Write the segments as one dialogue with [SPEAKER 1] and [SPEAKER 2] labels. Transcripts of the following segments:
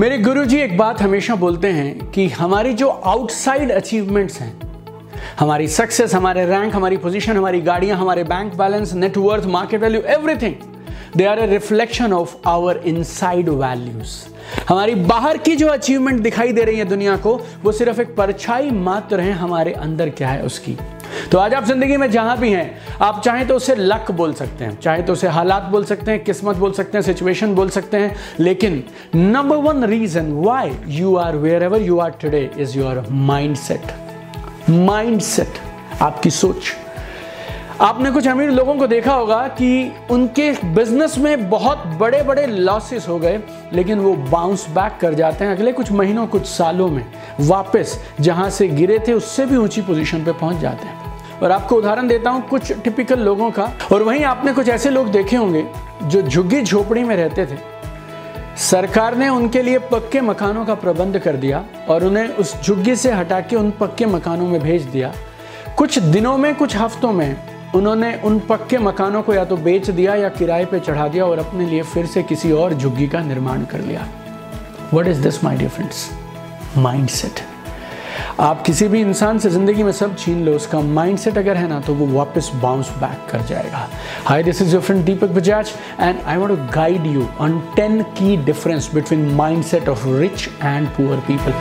[SPEAKER 1] मेरे गुरुजी एक बात हमेशा बोलते हैं कि हमारी जो आउटसाइड अचीवमेंट्स हैं, हमारी सक्सेस हमारे रैंक हमारी पोजीशन हमारी गाड़ियाँ, हमारे bank balance net worth market value everything they are a reflection of our inside values हमारी बाहर की जो अचीवमेंट दिखाई दे रही है दुनिया को, वो सिर्फ़ एक परछाई मात्र है हमारे अंदर क्या है उसकी। तो आज आप ज़िंदगी में जहाँ भी हैं, आप चाहें तो उसे लक बोल सकते हैं, चाहे तो उसे हालात बोल सकते हैं, किस्मत बोल सकते हैं सिचुएशन बोल सकते हैं, लेकिन number one reason why you are wherever you are today is your mindset mindset आपकी सोच। आपने कुछ अमीर लोगों को देखा होगा कि उनके बिज़नेस में बहुत बड़े बड़े लॉसेस हो गए, लेकिन वो बाउंस बैक कर जाते हैं अगले कुछ महीनों, कुछ सालों में, वापस जहाँ से गिरे थे, उससे भी ऊँची पोजीशन पे पहुँच जाते हैं। और आपको उदाहरण देता हूँ कुछ टिपिकल लोगों का। और वहीं आपने कुछ ऐसे लोग देखे होंगे जो झुग्गी झोपड़ी में रहते थे। सरकार ने उनके लिए पक्के मकानों का प्रबंध कर दिया और उन्हें उस झुग्गी से हटा के उन पक्के मकानों में भेज दिया। कुछ दिनों में, कुछ हफ्तों में उन्होंने उन पक्के मकानों को या तो बेच दिया या किराए पे चढ़ा दिया और अपने लिए फिर से किसी और झुग्गी का निर्माण कर लिया। What is this my dear friends mindset आप किसी भी इंसान से ज़िंदगी में सब छीन लो, उसका माइंडसेट अगर है ना तो वो वापस बाउंस बैक कर जाएगा। Hi this is your friend Deepak Bajaj and I want to guide you on ten key difference between mindset of rich and poor people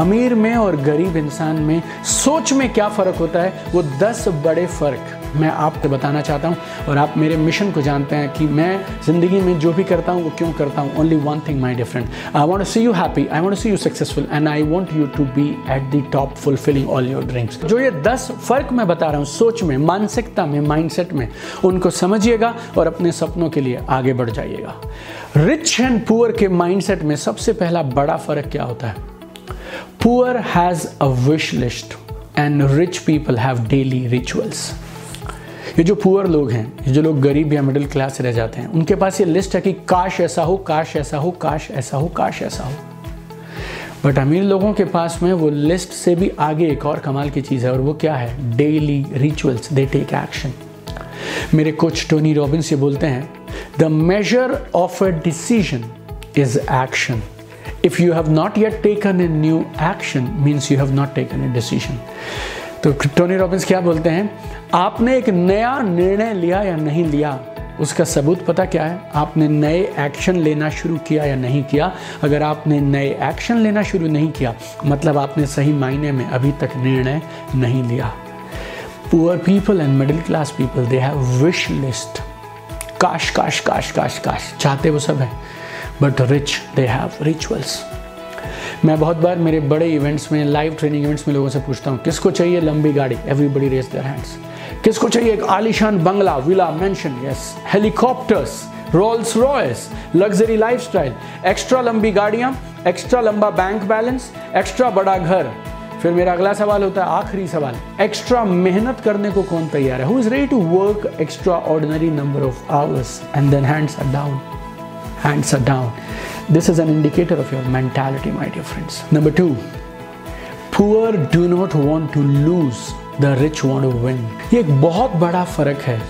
[SPEAKER 1] अमीर में और गरीब इंसान में सोच में क्या फ़र्क होता है? वो दस बड़े फ़र्क मैं आपको बताना चाहता हूँ और आप मेरे मिशन को जानते हैं कि मैं ज़िंदगी में जो भी करता हूँ, वो क्यों करता हूँ। Only one thing my different I want see you happy I want see you successful and I want you to be at the top fulfilling all your dreams जो ये दस फ़र्क मैं बता रहा हूँ, सोच में, मानसिकता में माइंडसेट में, उनको समझिएगा और अपने सपनों के लिए आगे बढ़ जाइएगा। रिच एंड पुअर के माइंडसेट में सबसे पहला बड़ा फ़र्क क्या होता है? Poor has a wish list and rich people have daily rituals. ये जो पुअर लोग हैं, ये जो लोग गरीब या मिडिल क्लास रह जाते हैं, उनके पास ये लिस्ट है कि काश ऐसा हो, काश ऐसा हो, काश ऐसा हो, काश ऐसा हो। बट अमीर लोगों के पास में वो लिस्ट से भी आगे एक और कमाल की चीज़ है, और वो क्या है? Daily rituals they take action मेरे कोच टोनी रॉबिन्स ये बोलते हैं the measure of a decision is action if you have not yet taken a new action, means you have not taken a decision. तो Tony Robbins क्या बोलते हैं? आपने एक नया निर्णय लिया या नहीं लिया? उसका सबूत पता क्या है? आपने नए एक्शन लेना शुरू किया या नहीं किया? अगर आपने नए एक्शन लेना शुरू नहीं किया मतलब आपने सही मायने में अभी तक निर्णय नहीं लिया। Poor people and middle class people they have wish list काश काश काश काश काश, चाहते वो सब है but rich they have rituals मैं बहुत बार मेरे बड़े इवेंट्स में लाइव ट्रेनिंग इवेंट्स में लोगों से पूछता हूँ, किसको चाहिए लंबी गाड़ी? एवरीबडी रेस देयर हैंड्स किसको चाहिए एक आलिशान बंगला villa mansion yes helicopters Rolls Royce luxury lifestyle extra लंबी गाड़ियाँ एक्स्ट्रा लंबा बैंक बैलेंस एक्स्ट्रा बड़ा घर. फिर मेरा अगला सवाल होता है, आखिरी सवाल, एक्स्ट्रा मेहनत करने को कौन तैयार है? Who is ready to work extraordinary number of hours and then hands are down hands are down. This is an indicator of your mentality, my dear friends. Number two, poor do not want to lose, the rich want to win. ये एक बहुत बड़ा फ़र्क है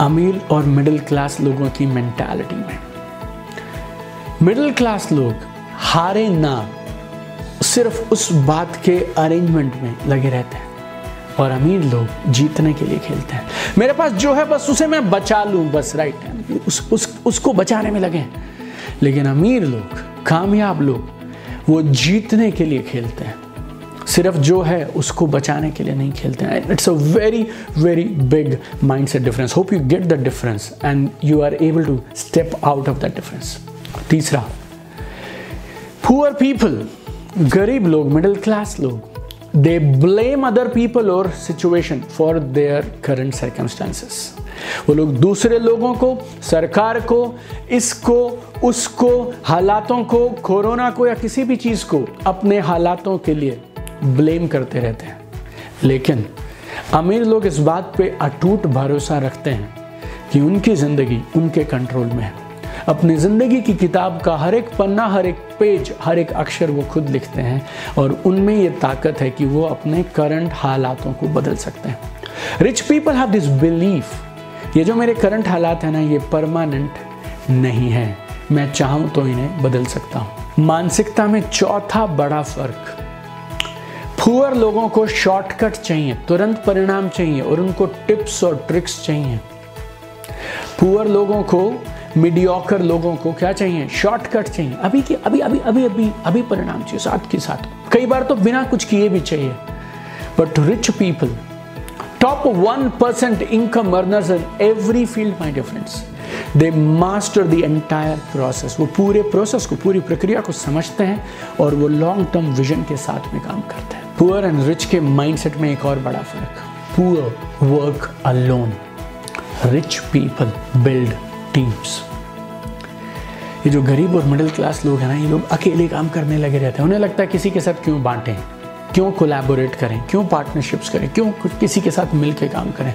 [SPEAKER 1] अमीर और middle class लोगों की मेंटालिटी में मिडिल क्लास लोग हारे ना सिर्फ़ उस बात के अरेंजमेंट में लगे रहते हैं और अमीर लोग जीतने के लिए खेलते हैं। मेरे पास जो है बस उसे मैं बचा लूँ बस राइट उस, उस उसको बचाने में लगे लेकिन अमीर लोग कामयाब लोग वो जीतने के लिए खेलते हैं। सिर्फ़ जो है उसको बचाने के लिए नहीं खेलते हैं। It's a very very big mindset difference hope you get the difference and you are able to step out of that difference तीसरा पुअर पीपल गरीब लोग मिडिल क्लास लोग they blame other people or situation for their current circumstances. वो लोग दूसरे लोगों को, सरकार को, इसको, उसको, हालातों को, कोरोना को या किसी भी चीज़ को अपने हालातों के लिए ब्लेम करते रहते हैं। लेकिन अमीर लोग इस बात पे अटूट भरोसा रखते हैं कि उनकी ज़िंदगी उनके कंट्रोल में है। अपनी ज़िंदगी की किताब का हर एक पन्ना, हर एक पेज, हर एक अक्षर वो खुद लिखते हैं और उनमें ये ताकत है कि वो अपने करंट हालातों को बदल सकते हैं। Rich people have this belief ये जो मेरे करंट हालात हैं ना, ये परमानेंट नहीं है। मैं चाहूँ तो इन्हें बदल सकता हूँ। मानसिकता में चौथा बड़ा फ़र्क पुअर लोगों को शॉर्टकट चाहिए, तुरंत परिणाम चाहिए और उनको टिप्स और ट्रिक्स चाहिए। पुअर लोगों को मीडियोकर लोगों को क्या चाहिए? शॉर्टकट चाहिए। अभी की, अभी अभी अभी अभी अभी परिणाम चाहिए, साथ के साथ। कई बार तो बिना कुछ किए भी चाहिए। But rich people top one percent income earners in every field my difference they master the entire process वो पूरे प्रोसेस को, पूरी प्रक्रिया को समझते हैं और वो लॉन्ग टर्म विजन के साथ में काम करते हैं। पुअर एंड रिच के माइंडसेट में एक और बड़ा फ़र्क। Poor work alone rich people build teams ये जो गरीब और मिडिल क्लास लोग हैं ना, ये लोग अकेले काम करने लगे रहते हैं। उन्हें लगता है किसी के साथ क्यों बांटें? क्यों कोलैबोरेट करें? क्यों पार्टनरशिप्स करें? क्यों किसी के साथ मिल काम करें?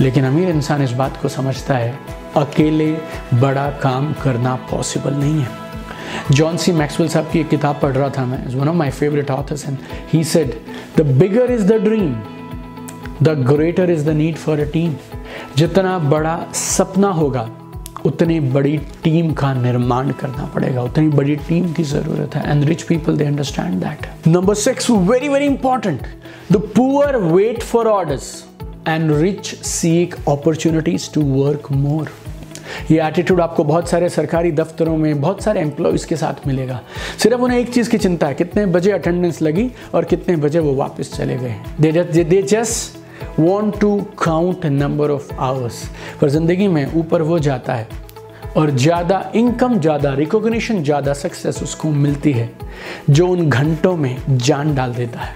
[SPEAKER 1] लेकिन अमीर इंसान इस बात को समझता है, अकेले बड़ा काम करना पॉसिबल नहीं है। जॉन सी मैक्सवेल साहब की एक किताब पढ़ रहा था मैं is one of my favourite authors and he said the bigger is the dream the greater is the need for a team जितना बड़ा सपना होगा उतनी बड़ी टीम का निर्माण करना पड़ेगा, उतनी बड़ी टीम की ज़रूरत है and rich people they understand that number six very very important the poor wait for orders and rich seek opportunities to work more ये एटीट्यूड आपको बहुत सारे सरकारी दफ्तरों में बहुत सारे एम्प्लॉयज़ के साथ मिलेगा। सिर्फ़ उन्हें एक चीज़ की चिंता है, कितने बजे अटेंडेंस लगी और कितने बजे वो वापस चले गए। They just want to count number of hours पर ज़िंदगी में ऊपर वो जाता है और ज़्यादा इनकम ज़्यादा रिकॉग्निशन ज़्यादा सक्सेस उसको मिलती है जो उन घंटों में जान डाल देता है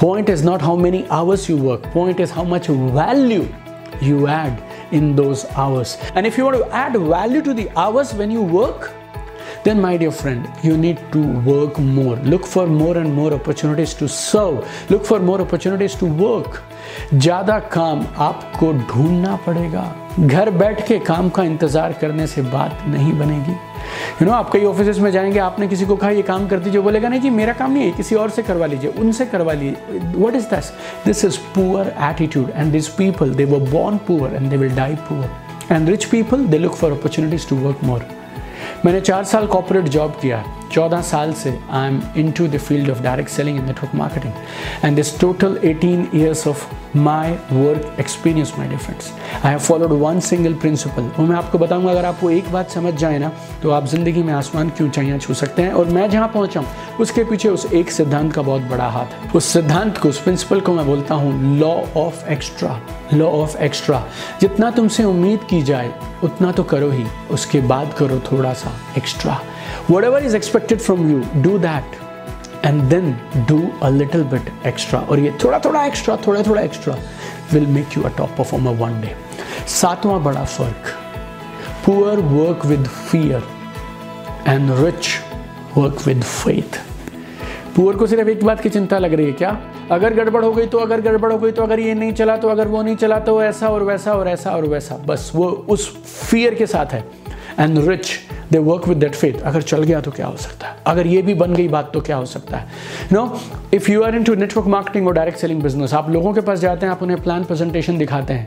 [SPEAKER 1] point is not how many hours you work point is how much value you add in those hours. And if you want to add value to the hours when you work, then my dear friend, you need to work more. Look for more and more opportunities to serve. Look for more opportunities to work. ज़्यादा काम आपको ढूंढना पड़ेगा घर बैठ के काम का इंतज़ार करने से बात नहीं बनेगी यू नो आप कई ऑफ़िस में जाएँगे आपने किसी को कहा ये काम कर दीजिए बोलेगा नहीं जी मेरा काम नहीं है किसी और से करवा लीजिए उनसे करवा लीजिए what is this this is poor attitude and this people they were born poor and they will die poor and rich people they look for opportunities to work more मैंने चार साल कॉपोरेट जॉब किया चौदह साल से I am into the field of direct selling and network marketing and this total eighteen years of my work experience my difference I have followed one single principle वो मैं आपको बताऊँगा, अगर आपको एक बात समझ जाए ना तो आप ज़िंदगी में आसमान क्यों चाहिए छू सकते हैं। और मैं जहाँ पहुँचा हूँ, उसके पीछे उस एक सिद्धांत का बहुत बड़ा हाथ है। उस सिद्धांत को, उस प्रिंसिपल को मैं बोलता हूँ law of extra law of extra जितना तुमसे उम्मीद की जाए, उतना तो करो ही, उसके बाद करो थोड़ा सा extra ever is expected from you do that and then do a little bit extra और ये थोड़ा थोड़ा एक्स्ट्रा थोड़ा थोड़ा extra will make you a top performer one day सातवां बड़ा फ़र्क poor work with fear and rich work with faith poor को सिर्फ़ एक बात की चिंता लग रही है क्या? अगर गड़बड़ हो गई तो अगर गड़बड़ हो गई तो अगर ये नहीं चला तो अगर वो नहीं चला तो ऐसा और वैसा और ऐसा और वैसा। बस वो उस फियर के साथ है। And rich they work with that faith अगर चल गया तो क्या हो सकता है? अगर ये भी बन गई बात तो क्या हो सकता है? No if you are into network marketing और डायरेक्ट सेलिंग बिज़नेस आप लोगों के पास जाते हैं, आप उन्हें प्लान प्रेजेंटेशन दिखाते हैं।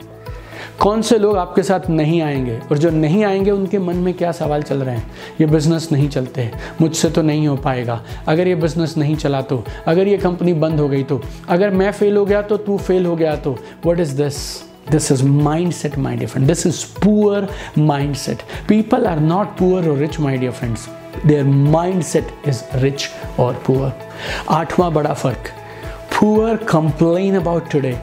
[SPEAKER 1] कौन से लोग आपके साथ नहीं आएँगे? और जो नहीं आएँगे, उनके मन में क्या सवाल चल रहे हैं? ये बिज़नेस नहीं चलते मुझसे तो नहीं हो पाएगा। अगर ये बिज़नेस नहीं चला तो अगर ये कंपनी बंद हो गई तो अगर मैं फेल हो गया तो तू फेल हो गया तो what is this This is mindset, my dear friend. This is poor mindset. People are not poor or rich, my dear friends. Their mindset is rich or poor. आठवां बड़ा फ़र्क poor complain about today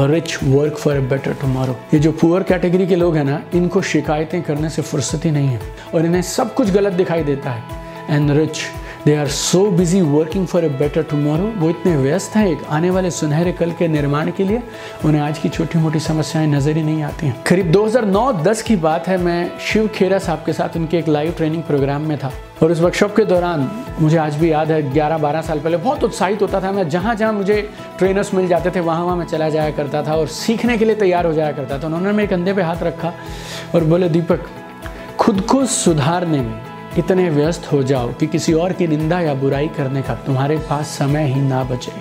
[SPEAKER 1] rich work for a better tomorrow ये जो poor category के लोग हैं ना इनको शिकायतें करने से फुर्सत ही नहीं है और इन्हें सब कुछ गलत दिखाई देता है and rich they are so busy working for a better tomorrow वो इतने व्यस्त हैं एक आने वाले सुनहरे कल के निर्माण के लिए। उन्हें आज की छोटी मोटी समस्याएँ नज़र ही नहीं आती हैं। करीब 2009-10 की बात है, मैं शिव खेरा साहब के साथ उनके एक लाइव ट्रेनिंग प्रोग्राम में था। और उस वर्कशॉप के दौरान मुझे आज भी याद है 11-12 साल पहले बहुत उत्साहित होता था मैं। जहाँ जहाँ मुझे ट्रेनर्स मिल जाते थे, वहाँ वहाँ मैं चला जाया करता था और सीखने के लिए तैयार हो जाया करता था। उन्होंने मेरे कंधे पे हाथ रखा और बोले, दीपक, खुद को सुधारने में इतने व्यस्त हो जाओ कि किसी और की निंदा या बुराई करने का तुम्हारे पास समय ही ना बचे।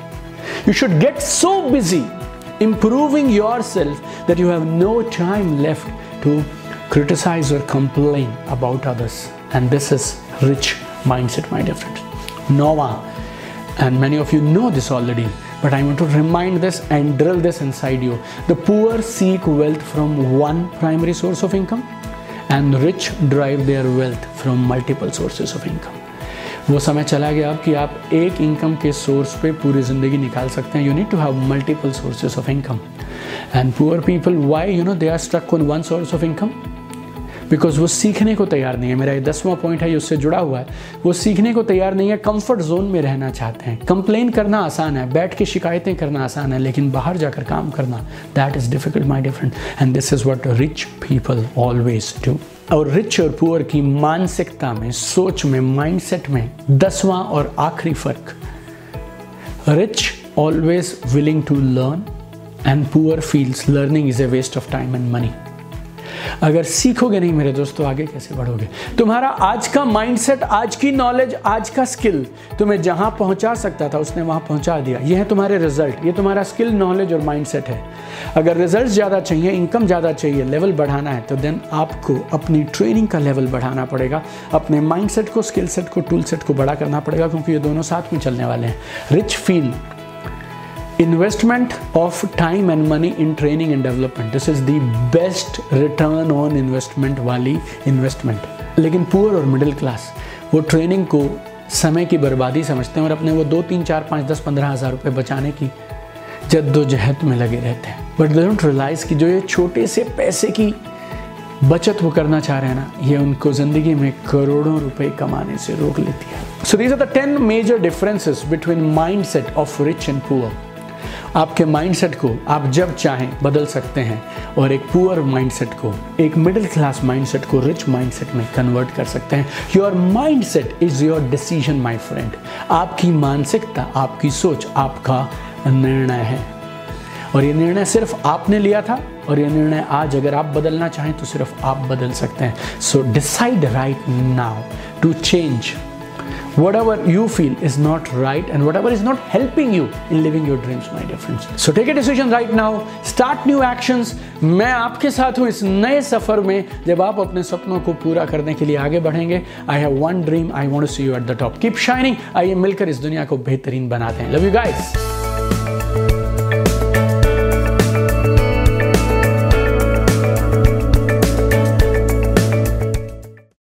[SPEAKER 1] You should get so busy improving yourself that you have no time left to criticise और complain about others and this is rich mindset my different nova and many of you know this already but I want to remind this and drill this inside you the poor seek wealth from one primary source of income and rich drive their wealth from multiple sources of income वो समय चला गया अब कि आप एक income के source पे पूरी ज़िंदगी निकाल सकते हैं। You need to have multiple sources of income and poor people why you know they are struck on one source of income because वो सीखने को तैयार नहीं है। मेरा ये दसवां पॉइंट है, ये उससे जुड़ा हुआ है। वो सीखने को तैयार नहीं है कंफर्ट जोन में रहना चाहते हैं। कंप्लेन करना आसान है, बैठ के शिकायतें करना आसान है, लेकिन बाहर जाकर काम करना that is difficult my different and this is what rich people always do और रिच और पुअर की मानसिकता में, सोच में माइंडसेट में दसवां और आखिरी फ़र्क। Rich always willing to learn and poor feels learning is a waste of time and money अगर सीखोगे नहीं मेरे दोस्तों, आगे कैसे बढ़ोगे? तुम्हारा आज का माइंडसेट आज की नॉलेज आज का स्किल तुम्हें जहाँ पहुँचा सकता था, उसने वहाँ पहुँचा दिया। यह है तुम्हारे रिज़ल्ट ये तुम्हारा स्किल नॉलेज और माइंडसेट है। अगर रिज़ल्ट ज़्यादा चाहिए इनकम ज़्यादा चाहिए लेवल बढ़ाना है तो देन आपको अपनी ट्रेनिंग का लेवल बढ़ाना पड़ेगा। अपने माइंडसेट को स्किल सेट को टूल सेट को बड़ा करना पड़ेगा, क्योंकि ये दोनों साथ में चलने वाले हैं। Rich feel investment of time and money in training and development. This is the best return on investment वाली investment. लेकिन पुअर और मिडिल क्लास वो ट्रेनिंग को समय की बर्बादी समझते हैं और अपने वो दो, तीन, चार, पाँच, दस, पंद्रह हज़ार रुपये बचाने की जद्दोजहद में लगे रहते हैं। बट दे डोंट रियलाइज़ कि जो ये छोटे से पैसे की बचत वो करना चाह रहे हैं ना, ये उनको ज़िंदगी में करोड़ों रुपए कमाने से रोक लेती है। So these are the ten major differences between mindset of rich and poor आपके माइंडसेट को आप जब चाहें बदल सकते हैं और एक पुअर माइंडसेट को, एक मिडिल क्लास माइंडसेट को रिच माइंडसेट में कन्वर्ट कर सकते हैं। Your mindset is your decision my friend आपकी मानसिकता, आपकी सोच, आपका निर्णय है। और ये निर्णय सिर्फ़ आपने लिया था और ये निर्णय आज अगर आप बदलना चाहें तो सिर्फ़ आप बदल सकते हैं। So decide right now to change whatever you feel is not right and whatever is not helping you in living your dreams my dear friends so take a decision right now start new actions मैं आपके साथ हूँ इस नए सफ़र में जब आप अपने सपनों को पूरा करने के लिए आगे बढ़ेंगे I have one dream I want to see you at the top keep shining आइए मिलकर इस दुनिया को बेहतरीन बनाते हैं लव यू गाइस